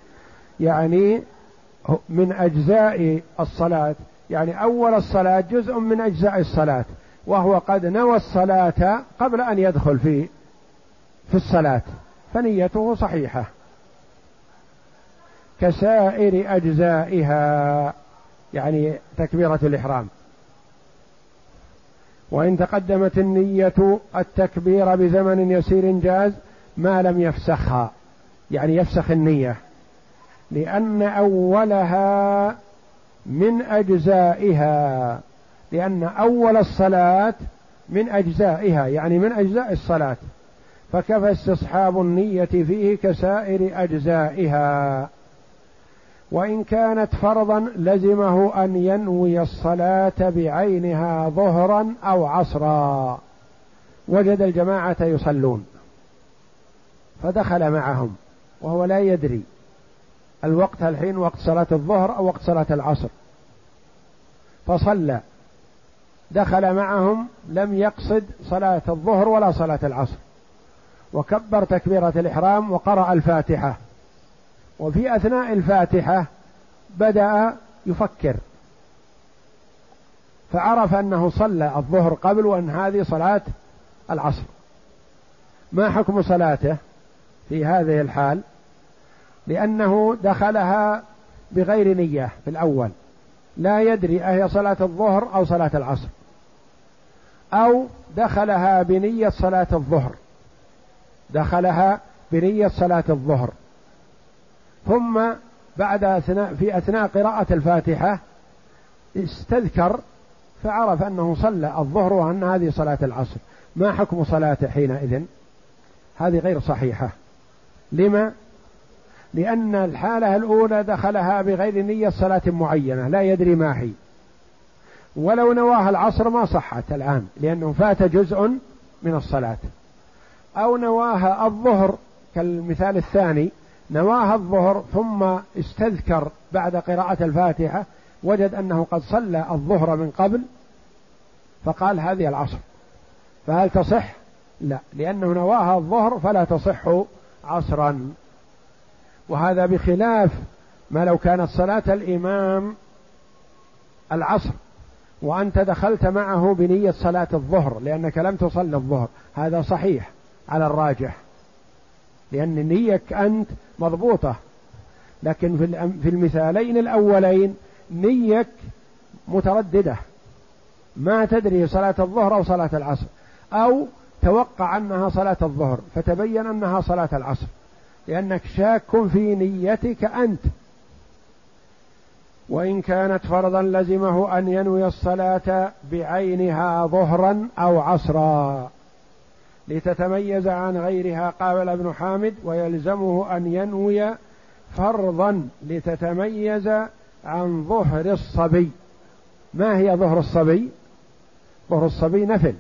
يعني من أجزاء الصلاة يعني أول الصلاة جزء من أجزاء الصلاة. وهو قد نوى الصلاة قبل أن يدخل في في الصلاة فنيته صحيحة. كسائر أجزائها يعني تكبيرة الإحرام. وإن تقدمت النية التكبير بزمن يسير جاز ما لم يفسخها. يعني يفسخ النية. لأن أولها من أجزائها. لأن أول الصلاة من أجزائها يعني من أجزاء الصلاة. فكفى استصحاب النية فيه كسائر أجزائها. وإن كانت فرضا لزمه أن ينوي الصلاة بعينها ظهرا أو عصرا. وجد الجماعة يصلون. فدخل معهم وهو لا يدري الوقت الحين وقت صلاة الظهر أو وقت صلاة العصر. فصلى. دخل معهم لم يقصد صلاة الظهر ولا صلاة العصر. وكبر تكبيرة الإحرام وقرأ الفاتحة. وفي أثناء الفاتحة بدأ يفكر. فعرف أنه صلى الظهر قبل وأن هذه صلاة العصر. ما حكم صلاته في هذه الحال؟ لأنه دخلها بغير نية في الأول. لا يدري أهي صلاة الظهر أو صلاة العصر. أو دخلها بنية صلاة الظهر. دخلها بنية صلاة الظهر. ثم بعد أثناء في أثناء قراءة الفاتحة استذكر فعرف أنه صلى الظهر وأن هذه صلاة العصر. ما حكم صلاته حينئذ؟ هذه غير صحيحة. لما؟ لأن الحالة الأولى دخلها بغير نية صلاة معينة لا يدري ما هي. ولو نواها العصر ما صحت الآن لأنه فات جزء من الصلاة. أو نواها الظهر كالمثال الثاني نواها الظهر ثم استذكر بعد قراءة الفاتحة وجد أنه قد صلى الظهر من قبل فقال هذه العصر. فهل تصح؟ لا لأنه نواها الظهر فلا تصح عصرا. وهذا بخلاف ما لو كانت صلاة الإمام العصر. وأنت دخلت معه بنية صلاة الظهر لأنك لم تصل الظهر. هذا صحيح على الراجح لأن نيك أنت مضبوطة. لكن في المثالين الأولين نيك مترددة. ما تدري صلاة الظهر أو صلاة العصر أو توقع أنها صلاة الظهر فتبين أنها صلاة العصر. لأنك شاك في نيتك أنت. وإن كانت فرضا لزمه أن ينوي الصلاة بعينها ظهرا أو عصرا. لتتميز عن غيرها قال ابن حامد ويلزمه أن ينوي فرضا لتتميز عن ظهر الصبي. ما هي ظهر الصبي؟ ظهر الصبي نفل.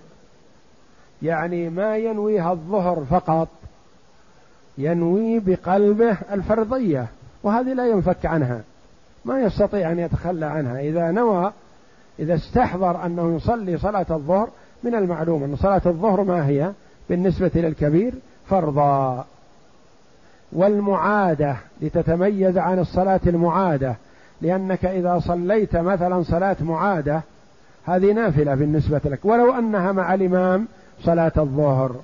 يعني ما ينويها الظهر فقط ينوي بقلبه الفرضية وهذه لا ينفك عنها. ما يستطيع أن يتخلى عنها. إذا نوى إذا استحضر أنه يصلي صلاة الظهر من المعلوم أن صلاة الظهر ما هي؟ بالنسبة للكبير فرضا. والمعادة لتتميز عن الصلاة المعادة. لأنك إذا صليت مثلا صلاة معادة هذه نافلة بالنسبة لك. ولو أنها مع الإمام صلاة الظهر.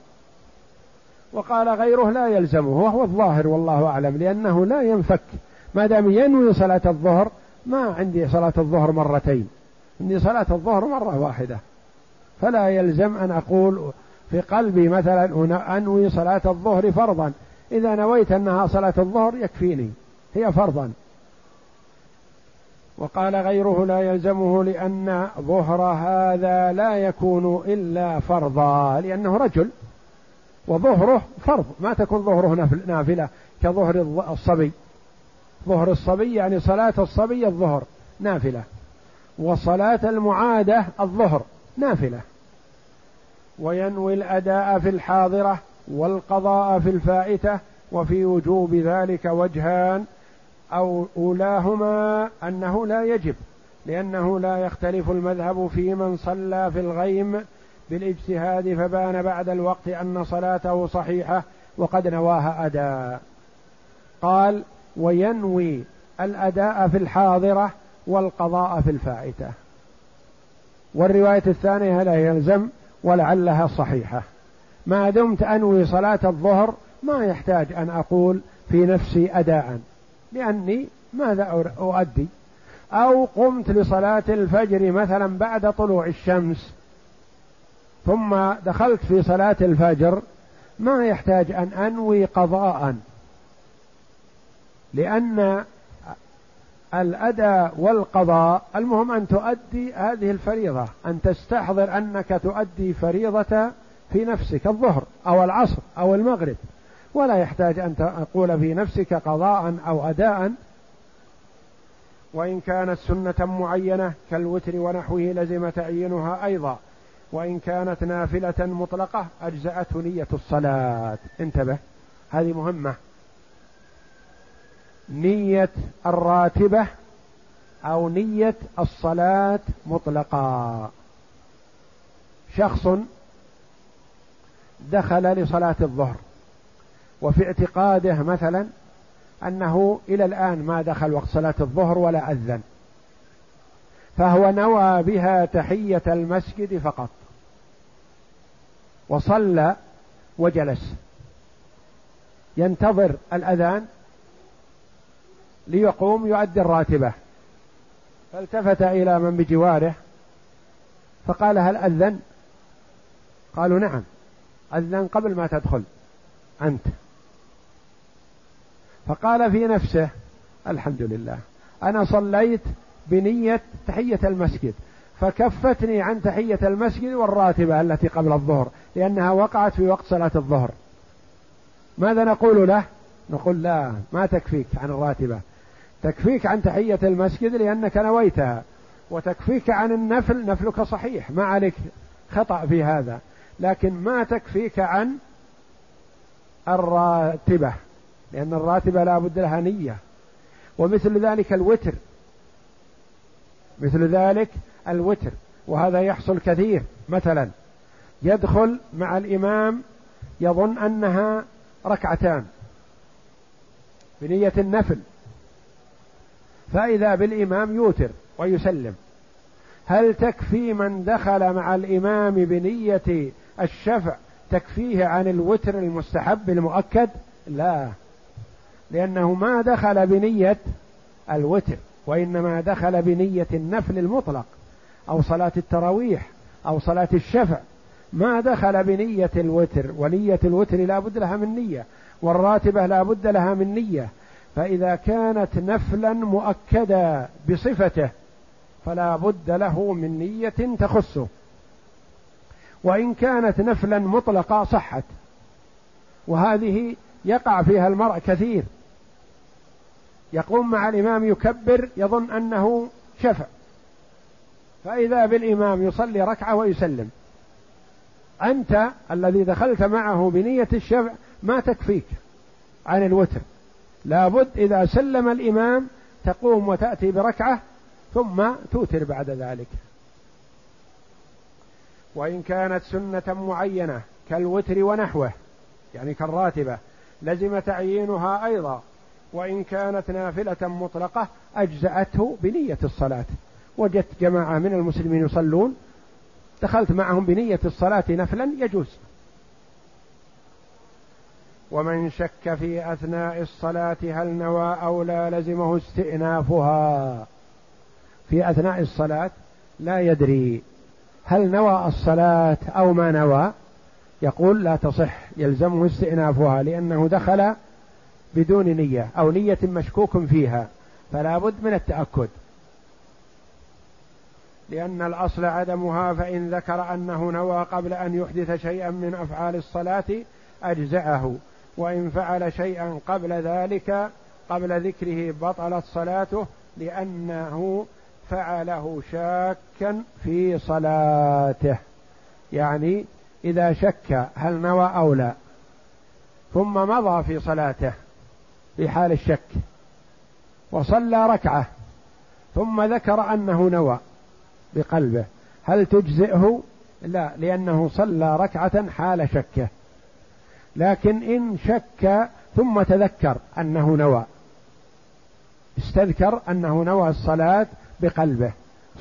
وقال غيره لا يلزمه وهو الظاهر والله أعلم لأنه لا ينفك ما دام ينوي صلاة الظهر ما عندي صلاة الظهر مرتين. عندي صلاة الظهر مرة واحدة. فلا يلزم أن أقول في قلبي مثلا أنوي صلاة الظهر فرضا. إذا نويت أنها صلاة الظهر يكفيني. هي فرضا. وقال غيره لا يلزمه لأن ظهر هذا لا يكون إلا فرضا لأنه رجل. وظهره فرض. ما تكون ظهره نافلة كظهر الصبي. ظهر الصبي يعني صلاة الصبي الظهر نافلة. وصلاة المعادة الظهر نافلة. وينوي الأداء في الحاضرة والقضاء في الفائتة وفي وجوب ذلك وجهان أو أولاهما أنه لا يجب لأنه لا يختلف المذهب في من صلى في الغيم بالاجتهاد فبان بعد الوقت أن صلاته صحيحة وقد نواها أداء. قال وينوي الأداء في الحاضرة والقضاء في الفائتة. والرواية الثانية لا يلزم ولعلها صحيحة. ما دمت أنوي صلاة الظهر ما يحتاج أن أقول في نفسي أداء لأني ماذا أؤدي؟ أو قمت لصلاة الفجر مثلا بعد طلوع الشمس ثم دخلت في صلاة الفجر ما يحتاج أن أنوي قضاء. لأن الأداء والقضاء المهم أن تؤدي هذه الفريضة أن تستحضر أنك تؤدي فريضة في نفسك الظهر أو العصر أو المغرب. ولا يحتاج أن تقول في نفسك قضاء أو أداء. وإن كانت سنة معينة كالوتر ونحوه لزم تعيينها أيضا. وإن كانت نافلة مطلقة أجزأته نية الصلاة. انتبه هذه مهمة. نية الراتبة أو نية الصلاة مطلقا. شخص دخل لصلاة الظهر وفي اعتقاده مثلا أنه إلى الآن ما دخل وقت صلاة الظهر ولا أذن فهو نوى بها تحية المسجد فقط وصلى وجلس. ينتظر الأذان ليقوم يؤدي الراتبة. فالتفت إلى من بجواره فقال هل أذن؟ قالوا نعم أذن قبل ما تدخل أنت. فقال في نفسه الحمد لله أنا صليت بنية تحية المسجد فكفتني عن تحية المسجد والراتبة التي قبل الظهر لأنها وقعت في وقت صلاة الظهر. ماذا نقول له؟ نقول لا ما تكفيك عن الراتبة. تكفيك عن تحية المسجد لأنك نويتها وتكفيك عن النفل نفلك صحيح ما عليك خطأ في هذا لكن ما تكفيك عن الراتبة لأن الراتبة لا بد لها نية ومثل ذلك الوتر مثل ذلك الوتر وهذا يحصل كثير مثلا يدخل مع الإمام يظن أنها ركعتان بنية النفل فإذا بالإمام يوتر ويسلم. هل تكفي من دخل مع الإمام بنية الشفع تكفيه عن الوتر المستحب المؤكد؟ لا. لأنه ما دخل بنية الوتر وإنما دخل بنية النفل المطلق أو صلاة التراويح أو صلاة الشفع. ما دخل بنية الوتر ونية الوتر لا بد لها من نية والراتبة لا بد لها من نية. فإذا كانت نفلا مؤكدا بصفته فلا بد له من نية تخصه. وإن كانت نفلا مطلقة صحت. وهذه يقع فيها المرء كثير. يقوم مع الإمام يكبر يظن أنه شفع. فإذا بالإمام يصلي ركعة ويسلم. أنت الذي دخلت معه بنية الشفع ما تكفيك عن الوتر. لابد إذا سلم الإمام تقوم وتأتي بركعة ثم توتر بعد ذلك. وإن كانت سنة معينة كالوتر ونحوه يعني كالراتبة لزم تعيينها أيضا. وإن كانت نافلة مطلقة أجزأته بنية الصلاة. وجدت جماعة من المسلمين يصلون دخلت معهم بنية الصلاة نفلا يجوز. ومن شك في أثناء الصلاة هل نوى أو لا لزمه استئنافها. في أثناء الصلاة لا يدري هل نوى الصلاة أو ما نوى. يقول لا تصح يلزمه استئنافها لأنه دخل بدون نية أو نية مشكوك فيها فلا بد من التأكد. لأن الأصل عدمها فإن ذكر أنه نوى قبل أن يحدث شيئا من أفعال الصلاة أجزأه. وإن فعل شيئا قبل ذلك قبل ذكره بطلت صلاته لأنه فعله شاكا في صلاته. يعني إذا شك هل نوى أو لا ثم مضى في صلاته في حال الشك وصلى ركعة ثم ذكر أنه نوى بقلبه. هل تجزئه؟ لا لأنه صلى ركعة حال شكه. لكن إن شك ثم تذكر أنه نوى. استذكر أنه نوى الصلاة بقلبه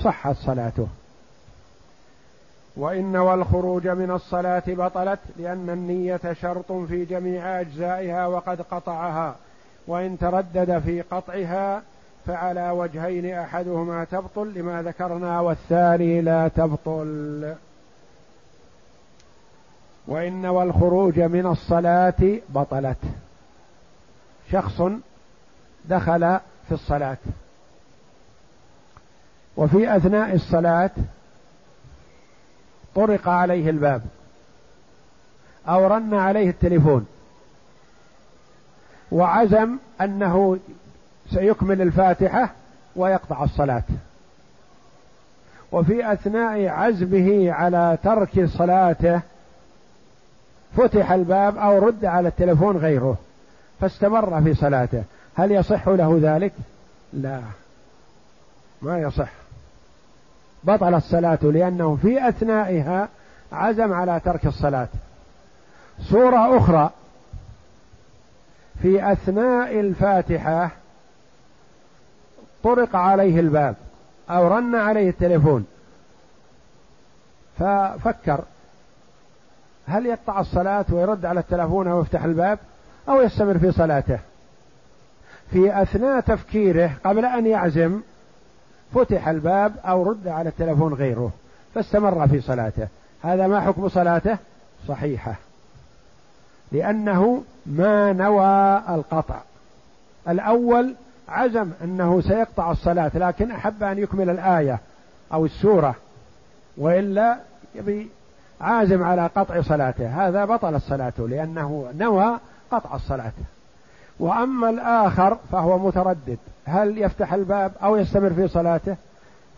صحت صلاته. وإن نوى الخروج من الصلاة بطلت لأن النية شرط في جميع أجزائها وقد قطعها. وإن تردد في قطعها فعلى وجهين أحدهما تبطل لما ذكرنا والثاني لا تبطل. وإن نوى الخروج من الصلاة بطلت. شخص دخل في الصلاة. وفي أثناء الصلاة طرق عليه الباب. أو رن عليه التليفون. وعزم أنه سيكمل الفاتحة ويقطع الصلاة. وفي أثناء عزمه على ترك صلاته فتح الباب أو رد على التلفون غيره فاستمر في صلاته. هل يصح له ذلك؟ لا. ما يصح. بطل الصلاة لأنه في أثنائها عزم على ترك الصلاة. صورة أخرى في أثناء الفاتحة طرق عليه الباب أو رن عليه التليفون ففكر. هل يقطع الصلاة ويرد على التلفون أو يفتح الباب أو يستمر في صلاته؟ في أثناء تفكيره قبل أن يعزم فتح الباب أو رد على التلفون غيره فاستمر في صلاته. هذا ما حكم صلاته؟ صحيحة. لأنه ما نوى القطع. الأول عزم أنه سيقطع الصلاة لكن أحب أن يكمل الآية أو السورة وإلا يبي عازم على قطع صلاته. هذا بطل الصلاة لأنه نوى قطع الصلاة. وأما الآخر فهو متردد. هل يفتح الباب أو يستمر في صلاته؟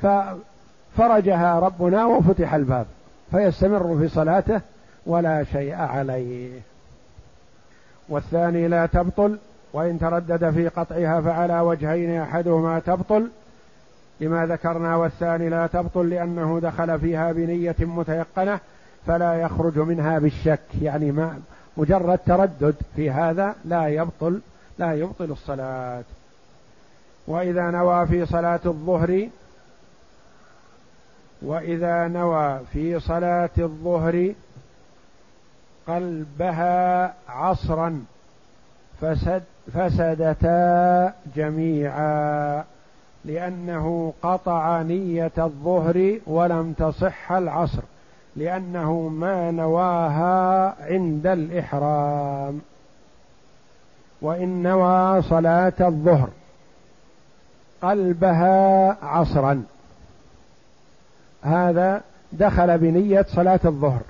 ففرجها ربنا وفتح الباب. فيستمر في صلاته ولا شيء عليه. والثاني لا تبطل وإن تردد في قطعها فعلى وجهين أحدهما تبطل. لما ذكرنا والثاني لا تبطل لأنه دخل فيها بنية متيقنة. فلا يخرج منها بالشك. يعني ما مجرد تردد في هذا لا يبطل لا يبطل الصلاة. وإذا نوى في صلاة الظهر وإذا نوى في صلاة الظهر قلبها عصرا فسد فسدتا جميعا لأنه قطع نية الظهر ولم تصح العصر. لأنه ما نواها عند الإحرام. وإن نوى صلاة الظهر قلبها عصرا. هذا دخل بنية صلاة الظهر.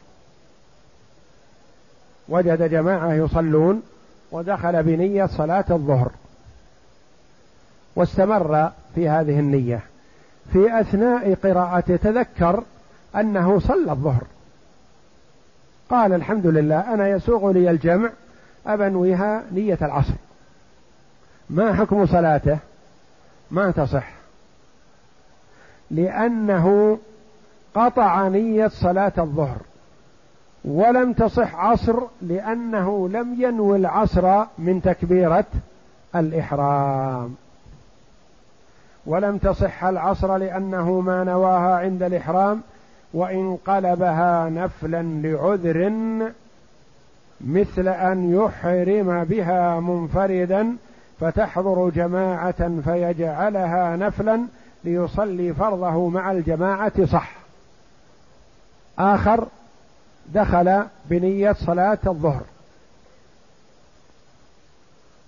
وجد جماعة يصلون ودخل بنية صلاة الظهر. واستمر في هذه النية. في أثناء قراءته تذكر أنه صلى الظهر. قال الحمد لله أنا يسوغ لي الجمع أبنويها نية العصر. ما حكم صلاته؟ ما تصح. لأنه قطع نية صلاة الظهر. ولم تصح عصر لأنه لم ينوي العصر من تكبيرة الإحرام. ولم تصح العصر لأنه ما نواها عند الإحرام وإن قلبها نفلا لعذر مثل أن يحرم بها منفردا فتحضر جماعة فيجعلها نفلا ليصلي فرضه مع الجماعة صح. آخر دخل بنية صلاة الظهر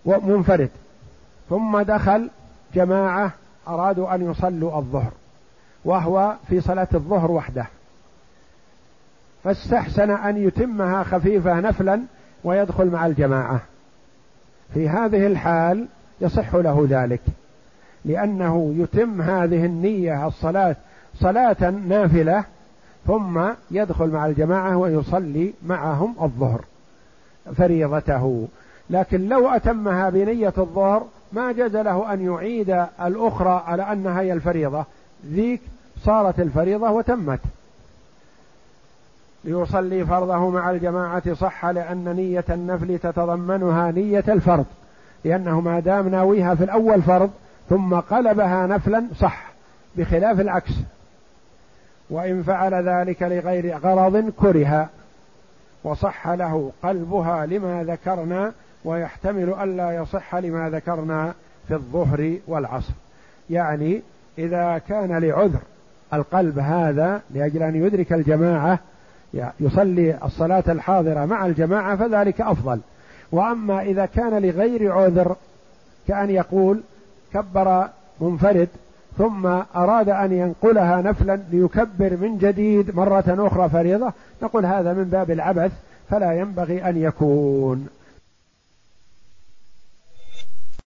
ومنفرد ثم دخل جماعة أرادوا أن يصلوا الظهر. وهو في صلاة الظهر وحده. فاستحسن أن يتمها خفيفة نفلا ويدخل مع الجماعة. في هذه الحال يصح له ذلك لأنه يتم هذه النية الصلاة صلاة نافلة ثم يدخل مع الجماعة ويصلي معهم الظهر فريضته. لكن لو أتمها بنية الظهر ما جاز له أن يعيد الأخرى على أنها هي الفريضة. ذيك صارت الفريضة وتمت. ليصلي فرضه مع الجماعة صح لأن نية النفل تتضمنها نية الفرض لأنه ما دام ناويها في الأول فرض ثم قلبها نفلا صح بخلاف العكس. وإن فعل ذلك لغير غرض كره وصح له قلبها لما ذكرنا ويحتمل ألا يصح لما ذكرنا في الظهر والعصر. يعني إذا كان لعذر القلب هذا لأجل أن يدرك الجماعة يصلي الصلاة الحاضرة مع الجماعة فذلك أفضل. وأما إذا كان لغير عذر كأن يقول كبر منفرد ثم أراد أن ينقلها نفلا ليكبر من جديد مرة أخرى فريضة نقول هذا من باب العبث فلا ينبغي أن يكون.